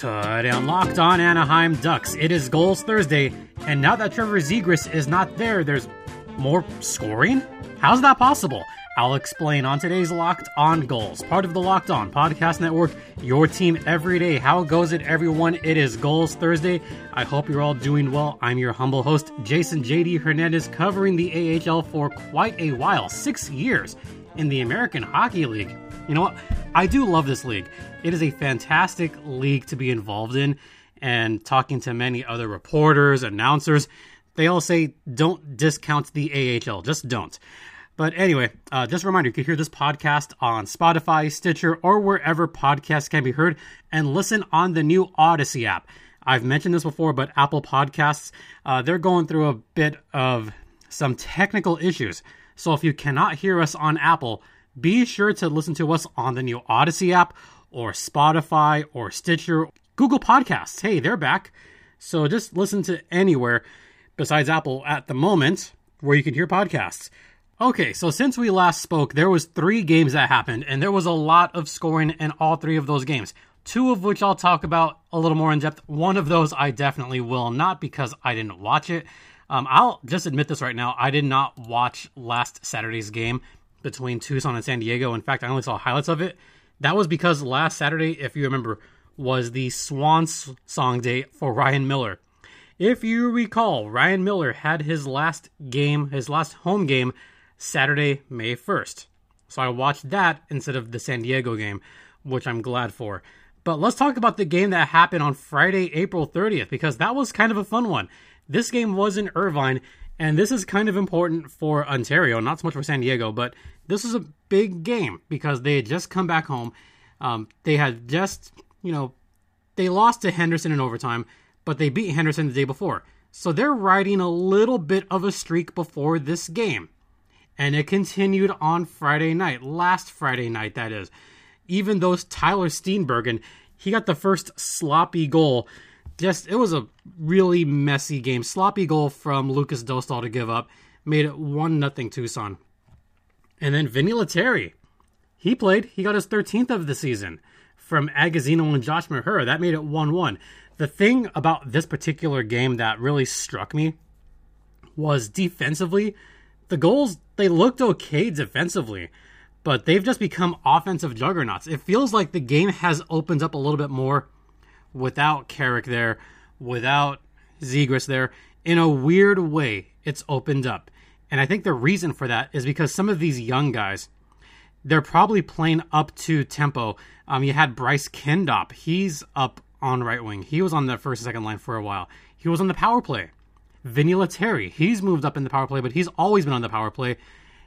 Today on Locked On Anaheim Ducks, it is Gulls Thursday, and now that Trevor Zegras is not there, there's more scoring? How's that possible? I'll explain on today's Locked On Gulls, part of the Locked On Podcast Network, your team every day. How goes it, everyone? It is Gulls Thursday. I hope you're all doing well. I'm your humble host, Jason JD Hernandez, covering the AHL for quite a while six years in the American Hockey League. You know what? I do love this league. It is a fantastic league to be involved in, and talking to many other reporters, announcers, they all say don't discount the AHL. Just don't. But anyway, uh, just a reminder you can hear this podcast on Spotify, Stitcher, or wherever podcasts can be heard, and listen on the new Odyssey app. I've mentioned this before, but Apple Podcasts, uh, they're going through a bit of some technical issues. So if you cannot hear us on Apple, be sure to listen to us on the new Odyssey app or Spotify or Stitcher, Google Podcasts. Hey, they're back. So just listen to anywhere besides Apple at the moment where you can hear podcasts. Okay, so since we last spoke, there was 3 games that happened and there was a lot of scoring in all 3 of those games. Two of which I'll talk about a little more in depth. One of those I definitely will not because I didn't watch it. Um, I'll just admit this right now. I did not watch last Saturday's game between Tucson and San Diego. In fact, I only saw highlights of it. That was because last Saturday, if you remember, was the Swan Song Day for Ryan Miller. If you recall, Ryan Miller had his last game, his last home game, Saturday, May 1st. So I watched that instead of the San Diego game, which I'm glad for. But let's talk about the game that happened on Friday, April 30th, because that was kind of a fun one. This game was in Irvine, and this is kind of important for Ontario, not so much for San Diego, but this is a big game because they had just come back home. Um, they had just, you know, they lost to Henderson in overtime, but they beat Henderson the day before. So they're riding a little bit of a streak before this game. And it continued on Friday night, last Friday night, that is. Even though Tyler Steenbergen, he got the first sloppy goal. Just, it was a really messy game. Sloppy goal from Lucas Dostal to give up. Made it 1 0 Tucson. And then Vinny Lettieri, he played. He got his 13th of the season from Agozzino and Josh Mahura. That made it 1 1. The thing about this particular game that really struck me was defensively, the goals, they looked okay defensively, but they've just become offensive juggernauts. It feels like the game has opened up a little bit more without Carrick there, without Zegras there. In a weird way, it's opened up. And I think the reason for that is because some of these young guys, they're probably playing up to tempo. Um, you had Bryce Kindopp. He's up on right wing. He was on the first and second line for a while. He was on the power play. Vinny Lettieri, he's moved up in the power play, but he's always been on the power play.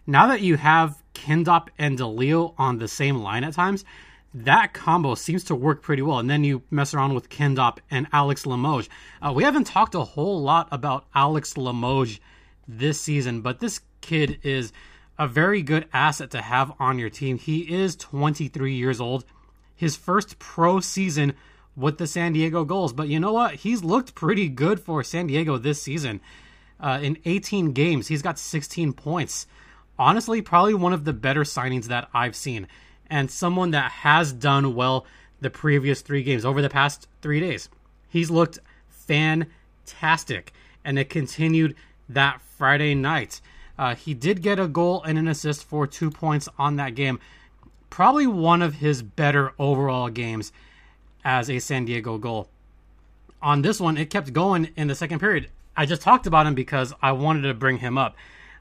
Now that you have Kindopp and DeLeo on the same line at times, that combo seems to work pretty well. And then you mess around with Kindopp and Alex Limoges. Uh, we haven't talked a whole lot about Alex Limoges this season, but this kid is a very good asset to have on your team. He is 23 years old, his first pro season with the San Diego Gulls. But you know what? He's looked pretty good for San Diego this season. Uh, in 18 games, he's got 16 points. Honestly, probably one of the better signings that I've seen, and someone that has done well the previous three games over the past three days. He's looked fantastic, and it continued that Friday night. Uh, he did get a goal and an assist for two points on that game. Probably one of his better overall games as a San Diego Gull. On this one, it kept going in the second period. I just talked about him because I wanted to bring him up.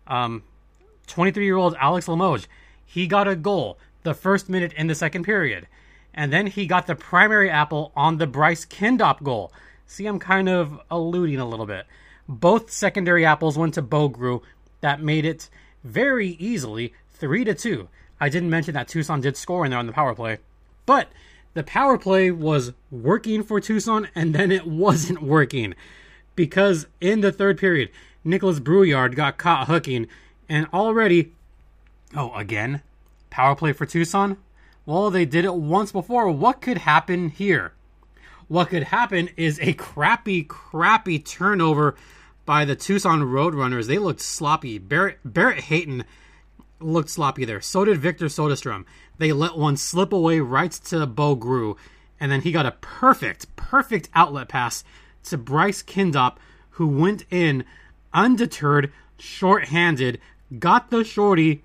23 um, year old Alex Limoges, he got a goal the first minute in the second period. And then he got the primary apple on the Bryce Kindopp goal. See, I'm kind of alluding a little bit. Both secondary apples went to Bo Groulx. That made it very easily 3 to 2. I didn't mention that Tucson did score in there on the power play. But the power play was working for Tucson and then it wasn't working. Because in the third period, Nikolas Brouillard got caught hooking and already Oh, again? Power play for Tucson? Well, they did it once before. What could happen here? What could happen is a crappy, crappy turnover by the Tucson Roadrunners. They looked sloppy. Barrett, Barrett Hayton looked sloppy there. So did Victor Soderstrom. They let one slip away right to Bo Groulx, And then he got a perfect, perfect outlet pass to Bryce Kindopp, who went in undeterred, short-handed, got the shorty,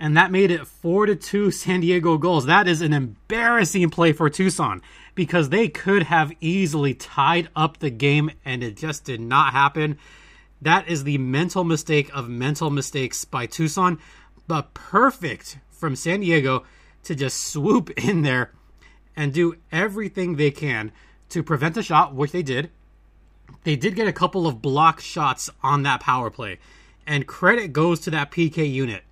and that made it 4 to 2 San Diego Gulls. That is an embarrassing play for Tucson because they could have easily tied up the game and it just did not happen. That is the mental mistake of mental mistakes by Tucson, but perfect from San Diego to just swoop in there and do everything they can to prevent a shot, which they did. They did get a couple of block shots on that power play, and credit goes to that PK unit.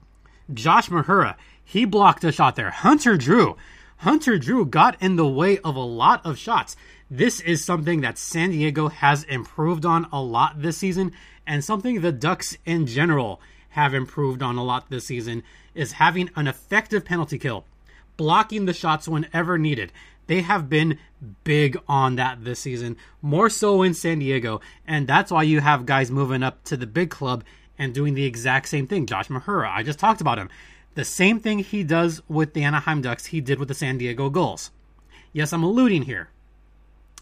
Josh Mahura, he blocked a shot there. Hunter Drew, Hunter Drew got in the way of a lot of shots. This is something that San Diego has improved on a lot this season, and something the Ducks in general have improved on a lot this season is having an effective penalty kill, blocking the shots whenever needed. They have been big on that this season, more so in San Diego, and that's why you have guys moving up to the big club and doing the exact same thing. Josh Mahura, I just talked about him. The same thing he does with the Anaheim Ducks, he did with the San Diego Gulls. Yes, I'm alluding here.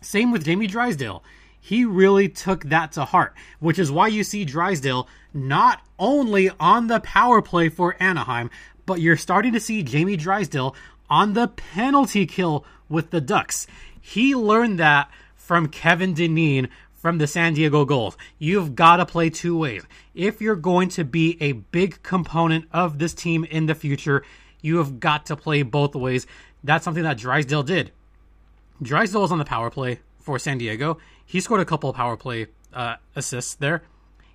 Same with Jamie Drysdale. He really took that to heart, which is why you see Drysdale not only on the power play for Anaheim, but you're starting to see Jamie Drysdale on the penalty kill with the Ducks. He learned that from Kevin Dineen from the San Diego Gulls. You've got to play two ways. If you're going to be a big component of this team in the future, you have got to play both ways. That's something that Drysdale did. Drysdale was on the power play for San Diego. He scored a couple of power play uh, assists there.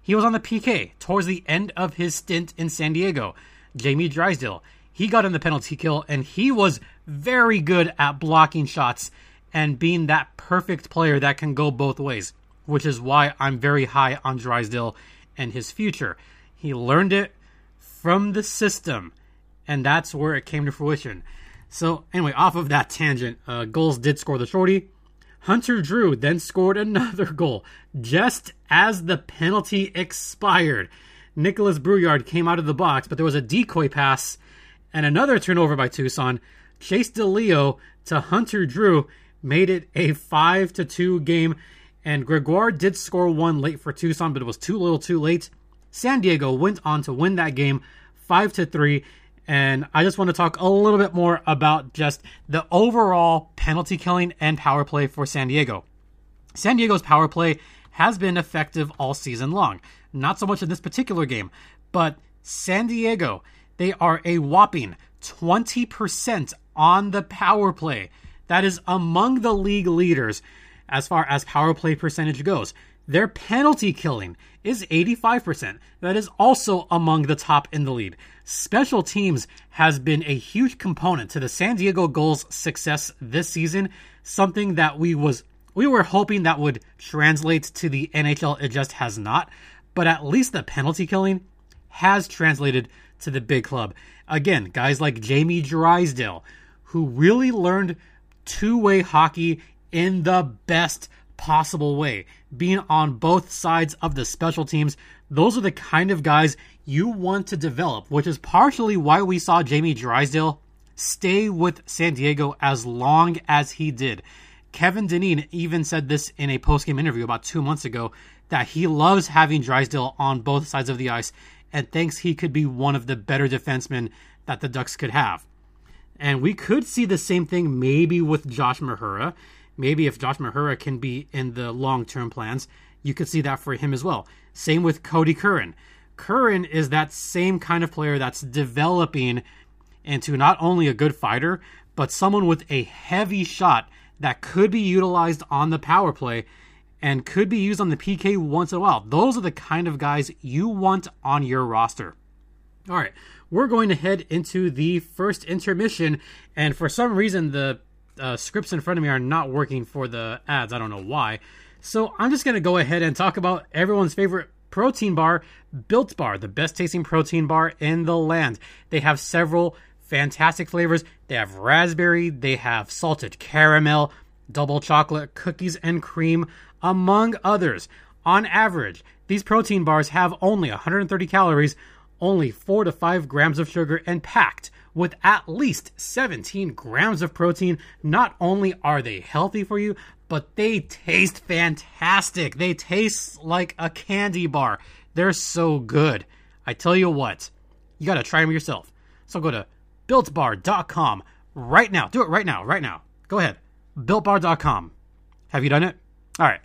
He was on the PK towards the end of his stint in San Diego. Jamie Drysdale, he got in the penalty kill and he was very good at blocking shots and being that perfect player that can go both ways, which is why I'm very high on Drysdale and his future. He learned it from the system, and that's where it came to fruition. So, anyway, off of that tangent, uh, Gulls did score the shorty. Hunter Drew then scored another goal just as the penalty expired. Nikolas Brouillard came out of the box, but there was a decoy pass and another turnover by Tucson. Chase DeLeo to Hunter Drew made it a 5 to 2 game, and Gregoire did score one late for Tucson, but it was too little too late. San Diego went on to win that game 5 to 3 and I just want to talk a little bit more about just the overall penalty killing and power play for San Diego. San Diego's power play has been effective all season long. Not so much in this particular game, but San Diego, they are a whopping 20% on the power play. That is among the league leaders as far as power play percentage goes. Their penalty killing is 85%. That is also among the top in the league. Special teams has been a huge component to the San Diego Gulls success this season, something that we was we were hoping that would translate to the NHL. It just has not, but at least the penalty killing has translated to the big club. Again, guys like Jamie Drysdale, who really learned two-way hockey in the best possible way, being on both sides of the special teams. Those are the kind of guys you want to develop, which is partially why we saw Jamie Drysdale stay with San Diego as long as he did. Kevin Dineen even said this in a post-game interview about two months ago that he loves having Drysdale on both sides of the ice and thinks he could be one of the better defensemen that the Ducks could have. And we could see the same thing maybe with Josh Mahura. Maybe if Josh Mahura can be in the long-term plans, you could see that for him as well. Same with Cody Curran. Curran is that same kind of player that's developing into not only a good fighter, but someone with a heavy shot that could be utilized on the power play and could be used on the PK once in a while. Those are the kind of guys you want on your roster. All right, we're going to head into the first intermission, and for some reason, the uh, scripts in front of me are not working for the ads. I don't know why. So I'm just going to go ahead and talk about everyone's favorite protein bar, Built Bar, the best tasting protein bar in the land. They have several fantastic flavors. They have raspberry, they have salted caramel, double chocolate, cookies and cream, among others. On average, these protein bars have only 130 calories, only 4 to 5 grams of sugar, and packed with at least 17 grams of protein. Not only are they healthy for you, but they taste fantastic. They taste like a candy bar. They're so good. I tell you what, you gotta try them yourself. So go to builtbar.com right now. Do it right now, right now. Go ahead. builtbar.com. Have you done it? All right.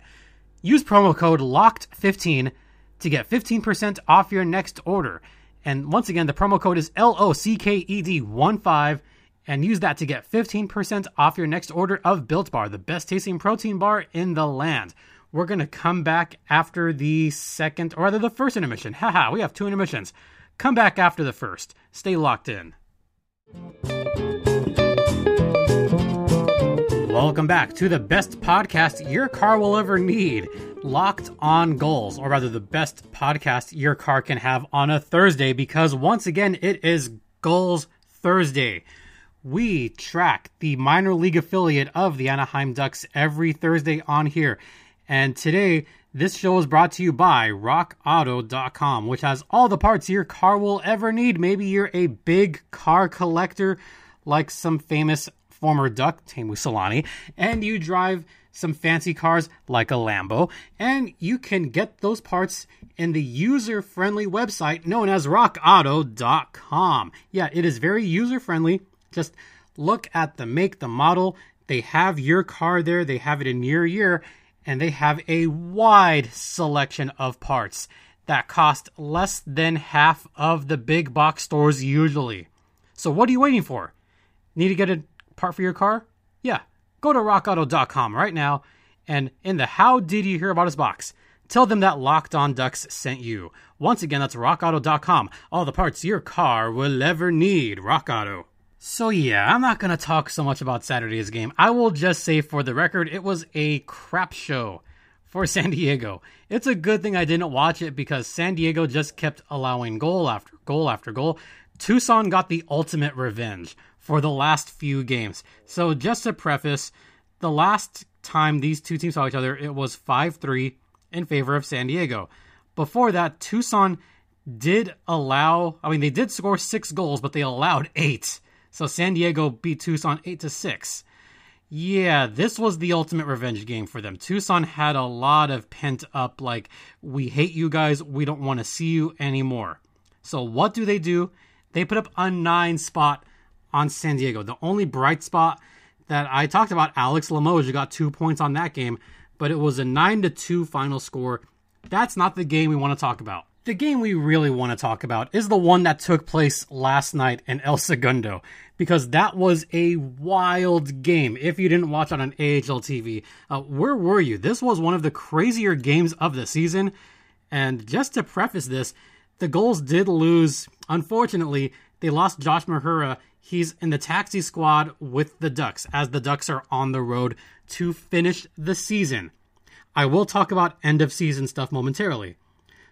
Use promo code LOCKED15 to get 15% off your next order. And once again, the promo code is L O C K E D 1 5 and use that to get 15% off your next order of Built Bar, the best tasting protein bar in the land. We're going to come back after the second, or rather the first intermission. Haha, we have two intermissions. Come back after the first. Stay locked in. Welcome back to the best podcast your car will ever need. Locked on Gulls, or rather, the best podcast your car can have on a Thursday, because once again, it is Gulls Thursday. We track the minor league affiliate of the Anaheim Ducks every Thursday on here. And today, this show is brought to you by RockAuto.com, which has all the parts your car will ever need. Maybe you're a big car collector, like some famous former Duck, Teemu Selanne, and you drive some fancy cars like a Lambo, and you can get those parts in the user friendly website known as rockauto.com. Yeah, it is very user friendly. Just look at the make, the model. They have your car there, they have it in your year, and they have a wide selection of parts that cost less than half of the big box stores usually. So, what are you waiting for? Need to get a part for your car? Yeah, Go to rockauto.com right now and in the How Did You Hear About Us box, tell them that Locked On Ducks sent you. Once again, that's rockauto.com. All the parts your car will ever need. Rock Auto. So, yeah, I'm not going to talk so much about Saturday's game. I will just say for the record, it was a crap show for San Diego. It's a good thing I didn't watch it because San Diego just kept allowing goal after goal after goal. Tucson got the ultimate revenge for the last few games. So just to preface, the last time these two teams saw each other, it was 5-3 in favor of San Diego. Before that, Tucson did allow, I mean they did score 6 goals, but they allowed 8. So San Diego beat Tucson 8 to 6. Yeah, this was the ultimate revenge game for them. Tucson had a lot of pent up like we hate you guys, we don't want to see you anymore. So what do they do? They put up a 9 spot on San Diego. The only bright spot that I talked about, Alex Limoges got two points on that game, but it was a 9 to 2 final score. That's not the game we want to talk about. The game we really want to talk about is the one that took place last night in El Segundo, because that was a wild game. If you didn't watch on an AHL TV, uh, where were you? This was one of the crazier games of the season. And just to preface this, the Gulls did lose. Unfortunately, they lost Josh Mahura He's in the taxi squad with the Ducks as the Ducks are on the road to finish the season. I will talk about end of season stuff momentarily.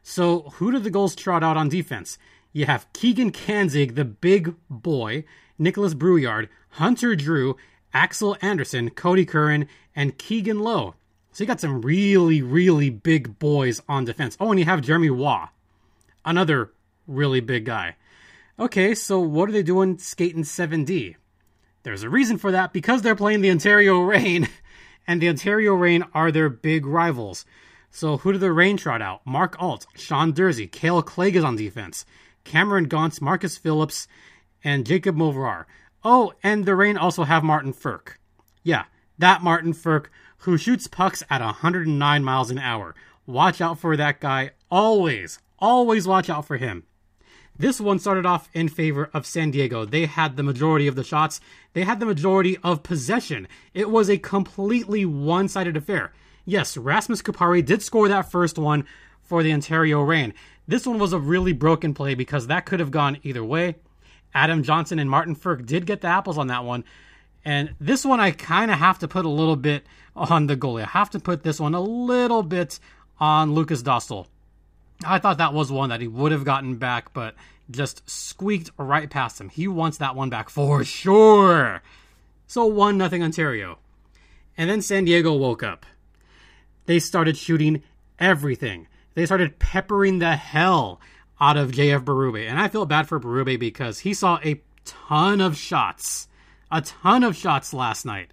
So, who do the Gulls trot out on defense? You have Keegan Kanzig, the big boy, Nikolas Brouillard, Hunter Drew, Axel Andersson, Cody Curran, and Keegan Lowe. So you got some really, really big boys on defense. Oh, and you have Jeremy Roy, another really big guy. Okay, so what are they doing skating 7D? There's a reason for that because they're playing the Ontario Reign, and the Ontario Reign are their big rivals. So who do the Reign trot out? Mark Alt, Sean Durzi, Kale Clague is on defense, Cameron Gaunce, Marcus Phillips, and Jacob Moverare. Oh, and the Reign also have Martin Frk. Yeah, that Martin Frk who shoots pucks at 109 miles an hour. Watch out for that guy. Always, always watch out for him. This one started off in favor of San Diego. They had the majority of the shots, they had the majority of possession. It was a completely one sided affair. Yes, Rasmus Kupari did score that first one for the Ontario Reign. This one was a really broken play because that could have gone either way. Adam Johnson and Martin Frk did get the apples on that one. And this one, I kind of have to put a little bit on the goalie. I have to put this one a little bit on Lucas Dostal. I thought that was one that he would have gotten back, but just squeaked right past him. He wants that one back for sure. So one nothing Ontario. And then San Diego woke up. They started shooting everything. They started peppering the hell out of JF Berube. And I feel bad for Berube because he saw a ton of shots, a ton of shots last night.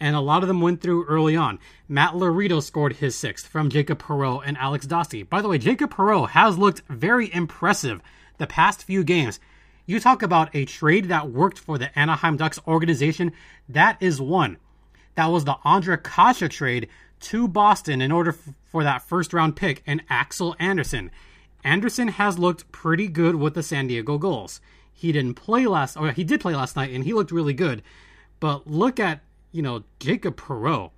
And a lot of them went through early on. Matt Laredo scored his sixth from Jacob Perreault and Alex Dostie. By the way, Jacob Perreault has looked very impressive the past few games. You talk about a trade that worked for the Anaheim Ducks organization. That is one. That was the Ondrej Kase trade to Boston in order for that first round pick and Axel Andersson. Andersson has looked pretty good with the San Diego Gulls. He didn't play last, oh or he did play last night, and he looked really good. But look at you know Jacob Perreault.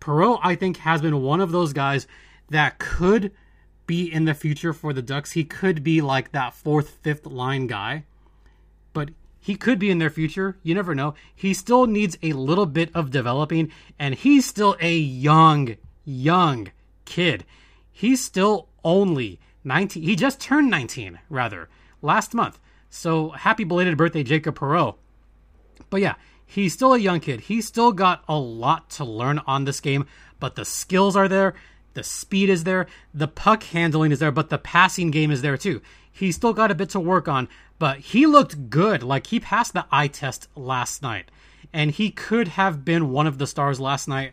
Perreault, I think, has been one of those guys that could be in the future for the Ducks. He could be like that fourth, fifth line guy, but he could be in their future. You never know. He still needs a little bit of developing, and he's still a young, young kid. He's still only 19. He just turned 19, rather, last month. So happy belated birthday, Jacob Perreault. But yeah, he's still a young kid. He's still got a lot to learn on this game, but the skills are there. The speed is there, the puck handling is there, but the passing game is there too. He's still got a bit to work on, but he looked good. Like he passed the eye test last night, and he could have been one of the stars last night.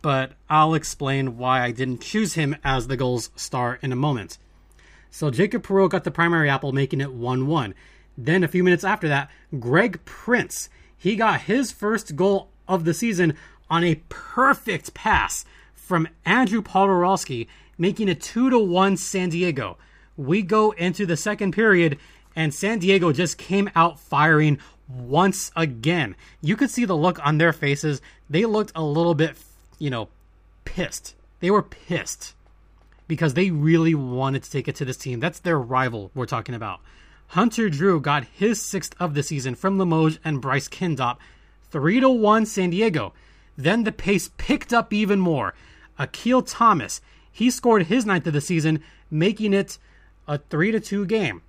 But I'll explain why I didn't choose him as the Gulls star in a moment. So Jacob Perreault got the primary apple, making it 1 1. Then a few minutes after that, Greg Prince, he got his first goal of the season on a perfect pass from Andrew Poturalski, making it 2 to 1 San Diego. We go into the second period, and San Diego just came out firing once again. You could see the look on their faces. They looked a little bit, you know, pissed. They were pissed because they really wanted to take it to this team. That's their rival we're talking about. Hunter Drew got his sixth of the season from Limoges and Bryce Kindopp. 3 to 1 San Diego. Then the pace picked up even more. Akil Thomas, he scored his ninth of the season, making it a 3 to 2 game.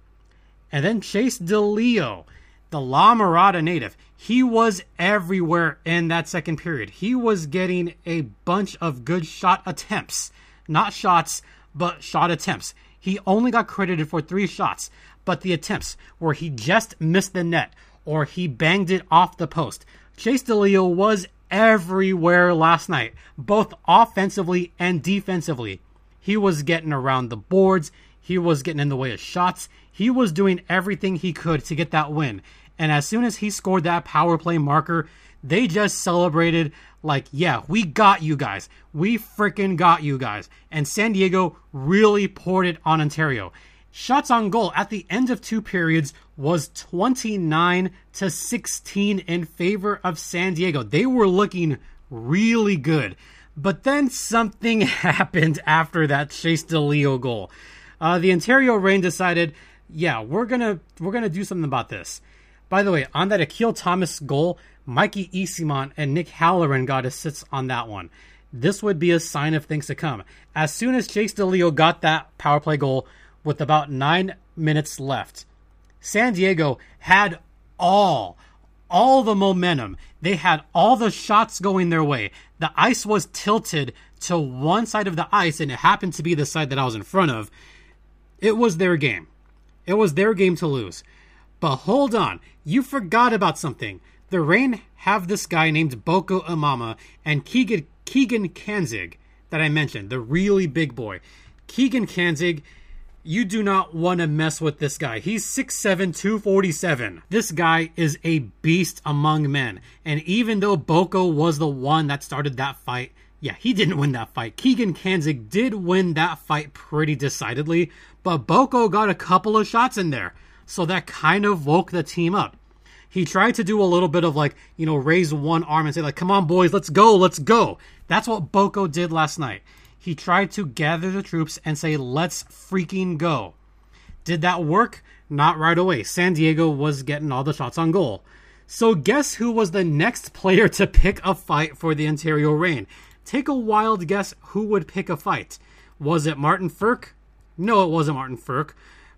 And then Chase DeLeo, the La Mirada native, he was everywhere in that second period. He was getting a bunch of good shot attempts. Not shots, but shot attempts. He only got credited for three shots, but the attempts where he just missed the net or he banged it off the post. Chase DeLeo was everywhere last night, both offensively and defensively. He was getting around the boards, he was getting in the way of shots, he was doing everything he could to get that win. And as soon as he scored that power play marker, they just celebrated like, yeah, we got you guys. We freaking got you guys. And San Diego really poured it on Ontario. Shots on goal at the end of two periods was 29 to 16 in favor of San Diego. They were looking really good. But then something happened after that Chase DeLeo goal. Uh, the Ontario Reign decided, yeah, we're gonna we're gonna do something about this. By the way, on that Akil Thomas goal, Mikey Eyssimont and Nick Halloran got assists on that one. This would be a sign of things to come. As soon as Chase DeLeo got that power play goal, with about nine minutes left. San Diego had all, all the momentum. They had all the shots going their way. The ice was tilted to one side of the ice, and it happened to be the side that I was in front of. It was their game. It was their game to lose. But hold on, you forgot about something. The Reign have this guy named Boko Imama and Keegan, Keegan Kanzig that I mentioned, the really big boy. Keegan Kanzig you do not want to mess with this guy. He's 6'7, 247. This guy is a beast among men. And even though Boko was the one that started that fight, yeah, he didn't win that fight. Keegan Kanzig did win that fight pretty decidedly, but Boko got a couple of shots in there. So that kind of woke the team up. He tried to do a little bit of like, you know, raise one arm and say, like, come on, boys, let's go, let's go. That's what Boko did last night he tried to gather the troops and say, let's freaking go. Did that work? Not right away. San Diego was getting all the shots on goal. So, guess who was the next player to pick a fight for the Ontario Reign? Take a wild guess who would pick a fight. Was it Martin Frk? No, it wasn't Martin Frk.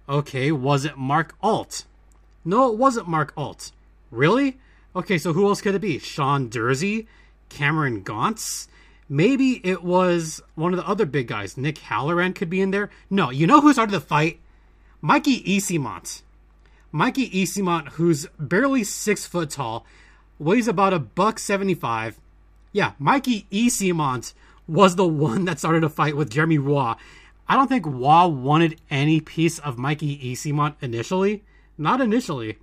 Okay, was it Mark Alt? No, it wasn't Mark Alt. Really? Okay, so who else could it be? Sean Durzi? Cameron Gaunce? Maybe it was one of the other big guys. Nick Halloran could be in there. No, you know who started the fight? Mikey Eyssimont. Mikey Eyssimont, who's barely six foot tall, weighs about a buck seventy five. Yeah, Mikey Eyssimont was the one that started a fight with Jeremy Roy. I don't think Roy wanted any piece of Mikey Eyssimont initially. Not initially.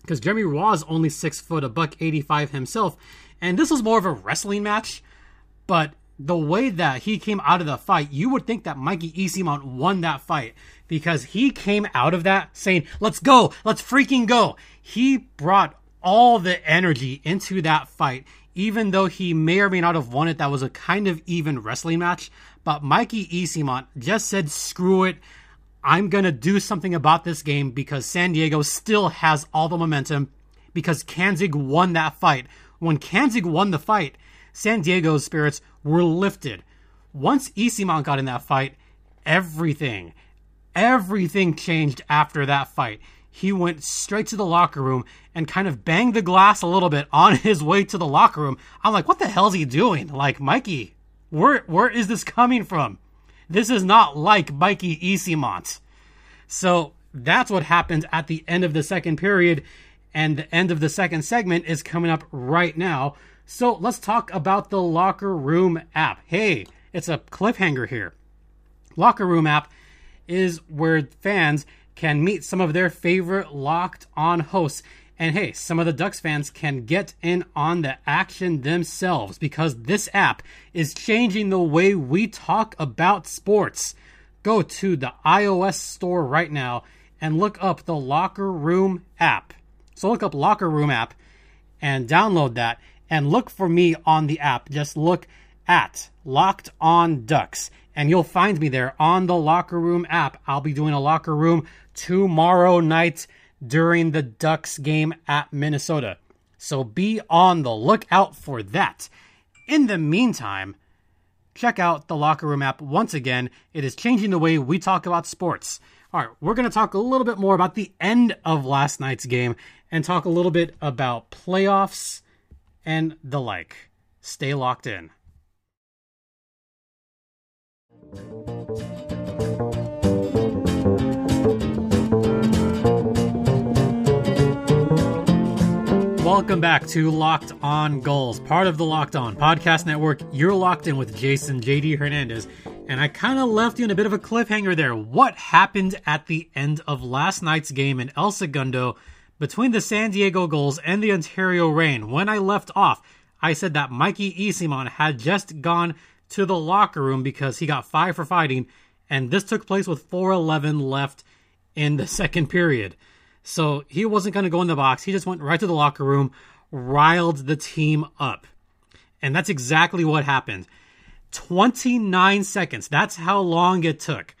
Because Jeremy Roy is only six foot, a buck eighty five himself. And this was more of a wrestling match. But the way that he came out of the fight, you would think that Mikey Eyssimont won that fight because he came out of that saying, let's go, let's freaking go. He brought all the energy into that fight, even though he may or may not have won it. That was a kind of even wrestling match. But Mikey Eyssimont just said, screw it. I'm going to do something about this game because San Diego still has all the momentum because Kanzig won that fight. When Kanzig won the fight, San Diego's spirits were lifted. Once Eyssimont got in that fight, everything, everything changed after that fight. He went straight to the locker room and kind of banged the glass a little bit on his way to the locker room. I'm like, what the hell's he doing? Like, Mikey, where where is this coming from? This is not like Mikey Eyssimont. So that's what happens at the end of the second period, and the end of the second segment is coming up right now. So let's talk about the Locker Room app. Hey, it's a cliffhanger here. Locker Room app is where fans can meet some of their favorite locked on hosts. And hey, some of the Ducks fans can get in on the action themselves because this app is changing the way we talk about sports. Go to the iOS store right now and look up the Locker Room app. So look up Locker Room app and download that and look for me on the app. Just look at Locked On Ducks and you'll find me there on the Locker Room app. I'll be doing a locker room tomorrow night during the Ducks game at Minnesota. So be on the lookout for that. In the meantime, check out the Locker Room app once again. It is changing the way we talk about sports. All right, we're going to talk a little bit more about the end of last night's game and talk a little bit about playoffs and the like. Stay locked in. Welcome back to Locked On Gulls, part of the Locked On Podcast Network. You're locked in with Jason JD Hernandez, and I kind of left you in a bit of a cliffhanger there. What happened at the end of last night's game in El Segundo between the San Diego Gulls and the Ontario Reign? When I left off, I said that Mikey Eyssimont had just gone to the locker room because he got five for fighting, and this took place with 4:11 left in the second period. So he wasn't going to go in the box. He just went right to the locker room, riled the team up. And that's exactly what happened. 29 seconds. That's how long it took.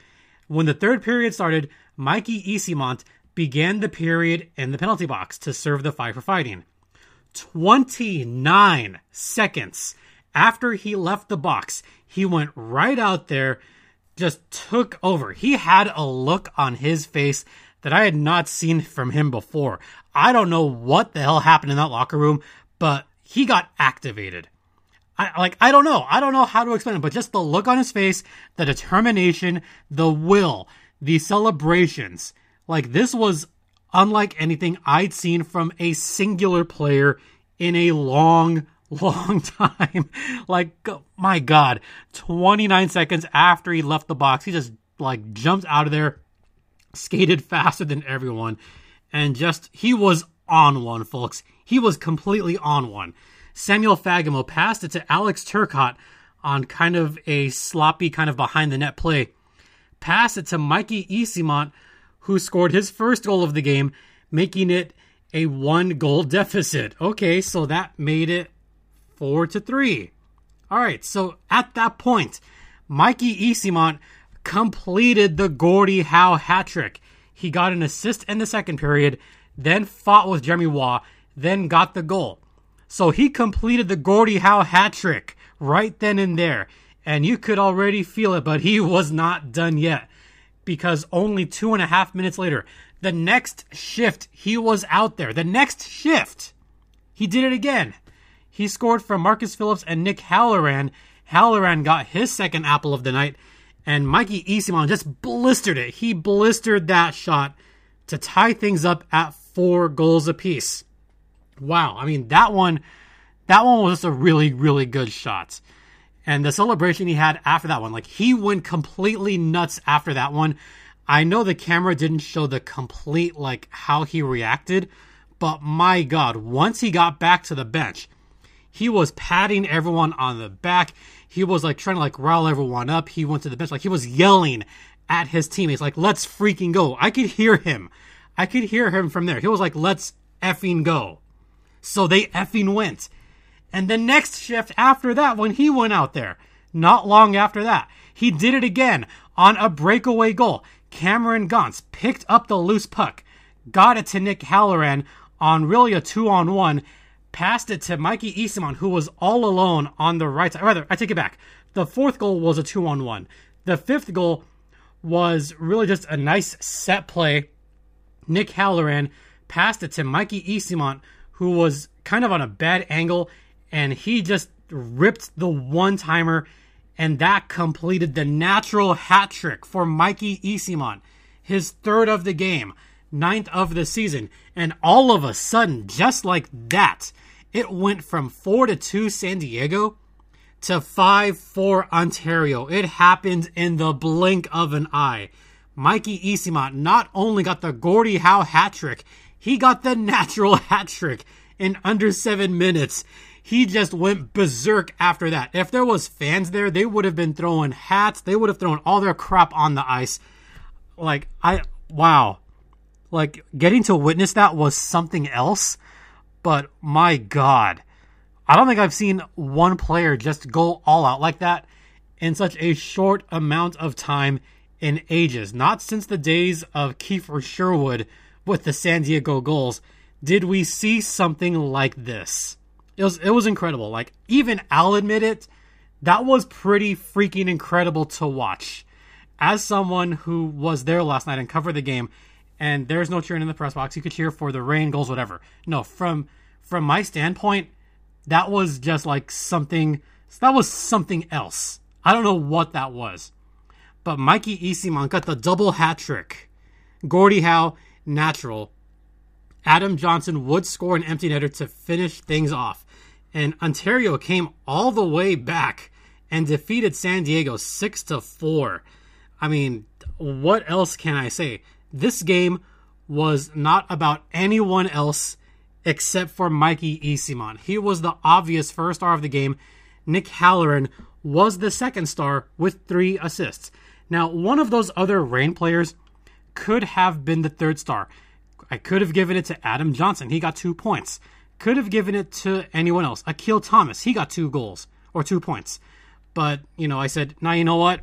When the third period started, Mikey Eyssimont began the period in the penalty box to serve the five for fighting. 29 seconds after he left the box, he went right out there, just took over. He had a look on his face that I had not seen from him before. I don't know what the hell happened in that locker room, but he got activated. I like I don't know. I don't know how to explain it, but just the look on his face, the determination, the will, the celebrations. Like this was unlike anything I'd seen from a singular player in a long, long time. like, my God, 29 seconds after he left the box, he just like jumped out of there, skated faster than everyone, and just, he was on one, folks. He was completely on one. Samuel Fagemo passed it to Alex Turcotte on kind of a sloppy, kind of behind the net play. Passed it to Mikey Eyssimont, who scored his first goal of the game, making it a one goal deficit. Okay, so that made it four to three. All right, so at that point, Mikey Eyssimont completed the Gordie Howe hat trick. He got an assist in the second period, then fought with Jeremy Roy, then got the goal. So he completed the Gordie Howe hat trick right then and there. And you could already feel it, but he was not done yet. Because only two and a half minutes later, the next shift, he was out there. The next shift, he did it again. He scored for Marcus Phillips and Nick Halloran. Halloran got his second apple of the night, and Mikey Eyssimont just blistered it. He blistered that shot to tie things up at four goals apiece. Wow, I mean that one that one was just a really, really good shot. And the celebration he had after that one, like he went completely nuts after that one. I know the camera didn't show the complete like how he reacted, but my god, once he got back to the bench, he was patting everyone on the back. He was like trying to like rile everyone up. He went to the bench like he was yelling at his teammates like let's freaking go. I could hear him. I could hear him from there. He was like let's effing go. So they effing went. And the next shift after that, when he went out there, not long after that, he did it again on a breakaway goal. Cameron Gaunce picked up the loose puck, got it to Nick Halloran on really a two on one, passed it to Mikey Eyssimont, who was all alone on the right side. Rather, I take it back. The fourth goal was a two on one. The fifth goal was really just a nice set play. Nick Halloran passed it to Mikey Eyssimont, who was kind of on a bad angle and he just ripped the one timer, and that completed the natural hat trick for Mikey Eyssimont, his third of the game, ninth of the season. And all of a sudden, just like that, it went from 4 to 2 San Diego to 5 4 Ontario. It happened in the blink of an eye. Mikey Eyssimont not only got the Gordie Howe hat trick, he got the natural hat trick in under seven minutes he just went berserk after that. If there was fans there, they would have been throwing hats. They would have thrown all their crap on the ice. Like I wow. Like getting to witness that was something else. But my god. I don't think I've seen one player just go all out like that in such a short amount of time in ages. Not since the days of Kiefer Sherwood with the San Diego Gulls did we see something like this. It was it was incredible. Like even I'll admit it, that was pretty freaking incredible to watch. As someone who was there last night and covered the game, and there's no cheering in the press box, you could cheer for the Reign, Gulls, whatever. No, from from my standpoint, that was just like something. That was something else. I don't know what that was, but Mikey Eyssimont got the double hat trick. Gordie Howe, natural. Adam Johnson would score an empty netter to finish things off and Ontario came all the way back and defeated San Diego 6 to 4. I mean, what else can I say? This game was not about anyone else except for Mikey Eyssimont. He was the obvious first star of the game. Nick Halloran was the second star with three assists. Now, one of those other Rain players could have been the third star. I could have given it to Adam Johnson. He got two points. Could have given it to anyone else. Akil Thomas, he got two goals or two points. But, you know, I said, now you know what?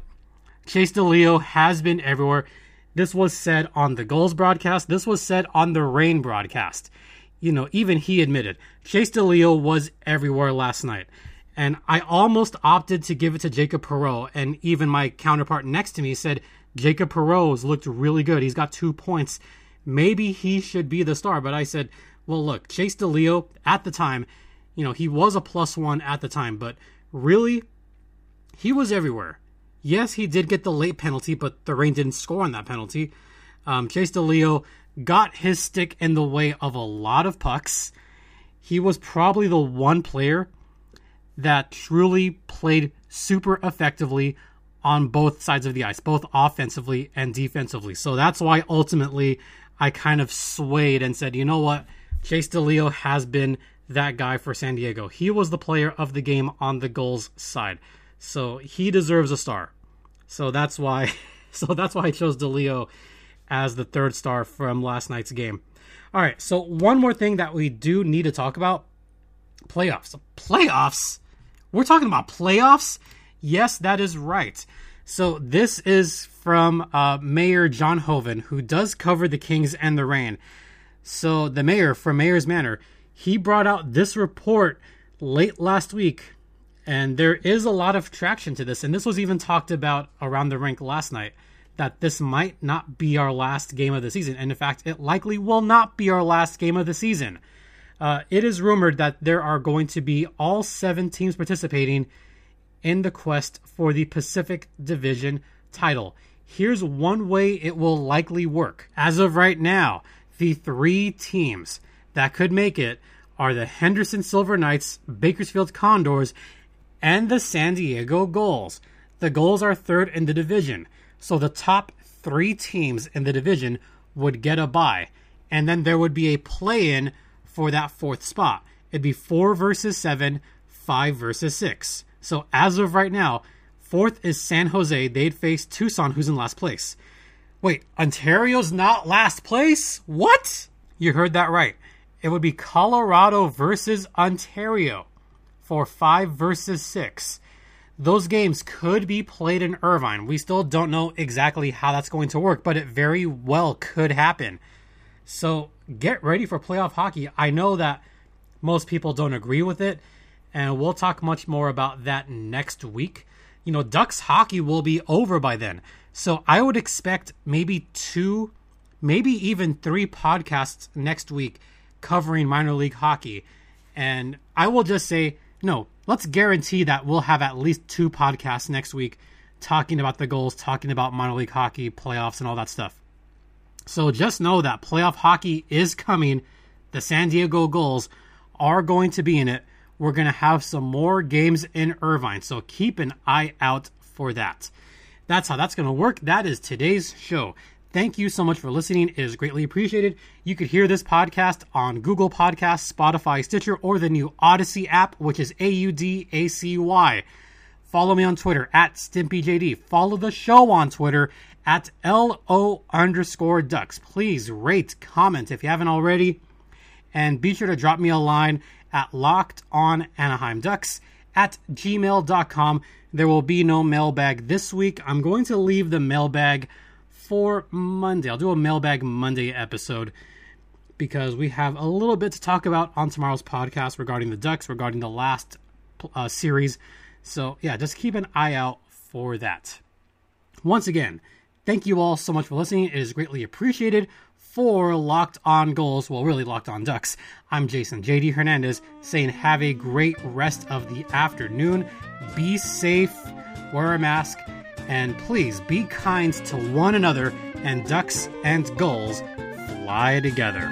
Chase DeLeo has been everywhere. This was said on the Gulls broadcast. This was said on the Reign broadcast. You know, even he admitted Chase DeLeo was everywhere last night. And I almost opted to give it to Jacob Perreault. And even my counterpart next to me said Jacob Perreault's looked really good. He's got two points. Maybe he should be the star. But I said, well, look, Chase DeLeo at the time, you know, he was a plus one at the time, but really, he was everywhere. Yes, he did get the late penalty, but the Reign didn't score on that penalty. Um, Chase DeLeo got his stick in the way of a lot of pucks. He was probably the one player that truly played super effectively on both sides of the ice, both offensively and defensively. So that's why ultimately I kind of swayed and said, you know what? Chase DeLeo has been that guy for San Diego. He was the player of the game on the Gulls side. So he deserves a star. So that's why so that's why I chose DeLeo as the third star from last night's game. All right, so one more thing that we do need to talk about playoffs. Playoffs? We're talking about playoffs? Yes, that is right. So this is from uh, Mayor John Hoven, who does cover the Kings and the Reign. So the mayor from Mayor's Manor, he brought out this report late last week, and there is a lot of traction to this. And this was even talked about around the rink last night that this might not be our last game of the season. And in fact, it likely will not be our last game of the season. Uh, it is rumored that there are going to be all seven teams participating in the quest for the Pacific Division title. Here's one way it will likely work. As of right now, the three teams that could make it are the Henderson Silver Knights, Bakersfield Condors, and the San Diego Gulls. The Gulls are third in the division, so the top three teams in the division would get a bye, and then there would be a play in for that fourth spot. It'd be four versus seven, five versus six. So as of right now, fourth is San Jose. They'd face Tucson, who's in last place. Wait, Ontario's not last place? What? You heard that right. It would be Colorado versus Ontario for five versus six. Those games could be played in Irvine. We still don't know exactly how that's going to work, but it very well could happen. So get ready for playoff hockey. I know that most people don't agree with it, and we'll talk much more about that next week. You know, Ducks hockey will be over by then. So I would expect maybe two, maybe even three podcasts next week covering minor league hockey. And I will just say, no, let's guarantee that we'll have at least two podcasts next week talking about the Gulls, talking about minor league hockey, playoffs, and all that stuff. So just know that playoff hockey is coming. The San Diego Gulls are going to be in it. We're going to have some more games in Irvine, so keep an eye out for that. That's how that's going to work. That is today's show. Thank you so much for listening. It is greatly appreciated. You could hear this podcast on Google Podcasts, Spotify, Stitcher, or the new Audacy app, which is A U D A C Y. Follow me on Twitter at StimpyJD. Follow the show on Twitter at LO underscore ducks. Please rate, comment if you haven't already. And be sure to drop me a line at locked on Anaheim Ducks at gmail.com. There will be no mailbag this week. I'm going to leave the mailbag for Monday. I'll do a mailbag Monday episode because we have a little bit to talk about on tomorrow's podcast regarding the Ducks, regarding the last uh, series. So, yeah, just keep an eye out for that. Once again, thank you all so much for listening. It is greatly appreciated. For Locked On Gulls, well, really Locked On Ducks, I'm Jason JD Hernandez saying have a great rest of the afternoon. Be safe, wear a mask, and please be kind to one another, and ducks and gulls fly together.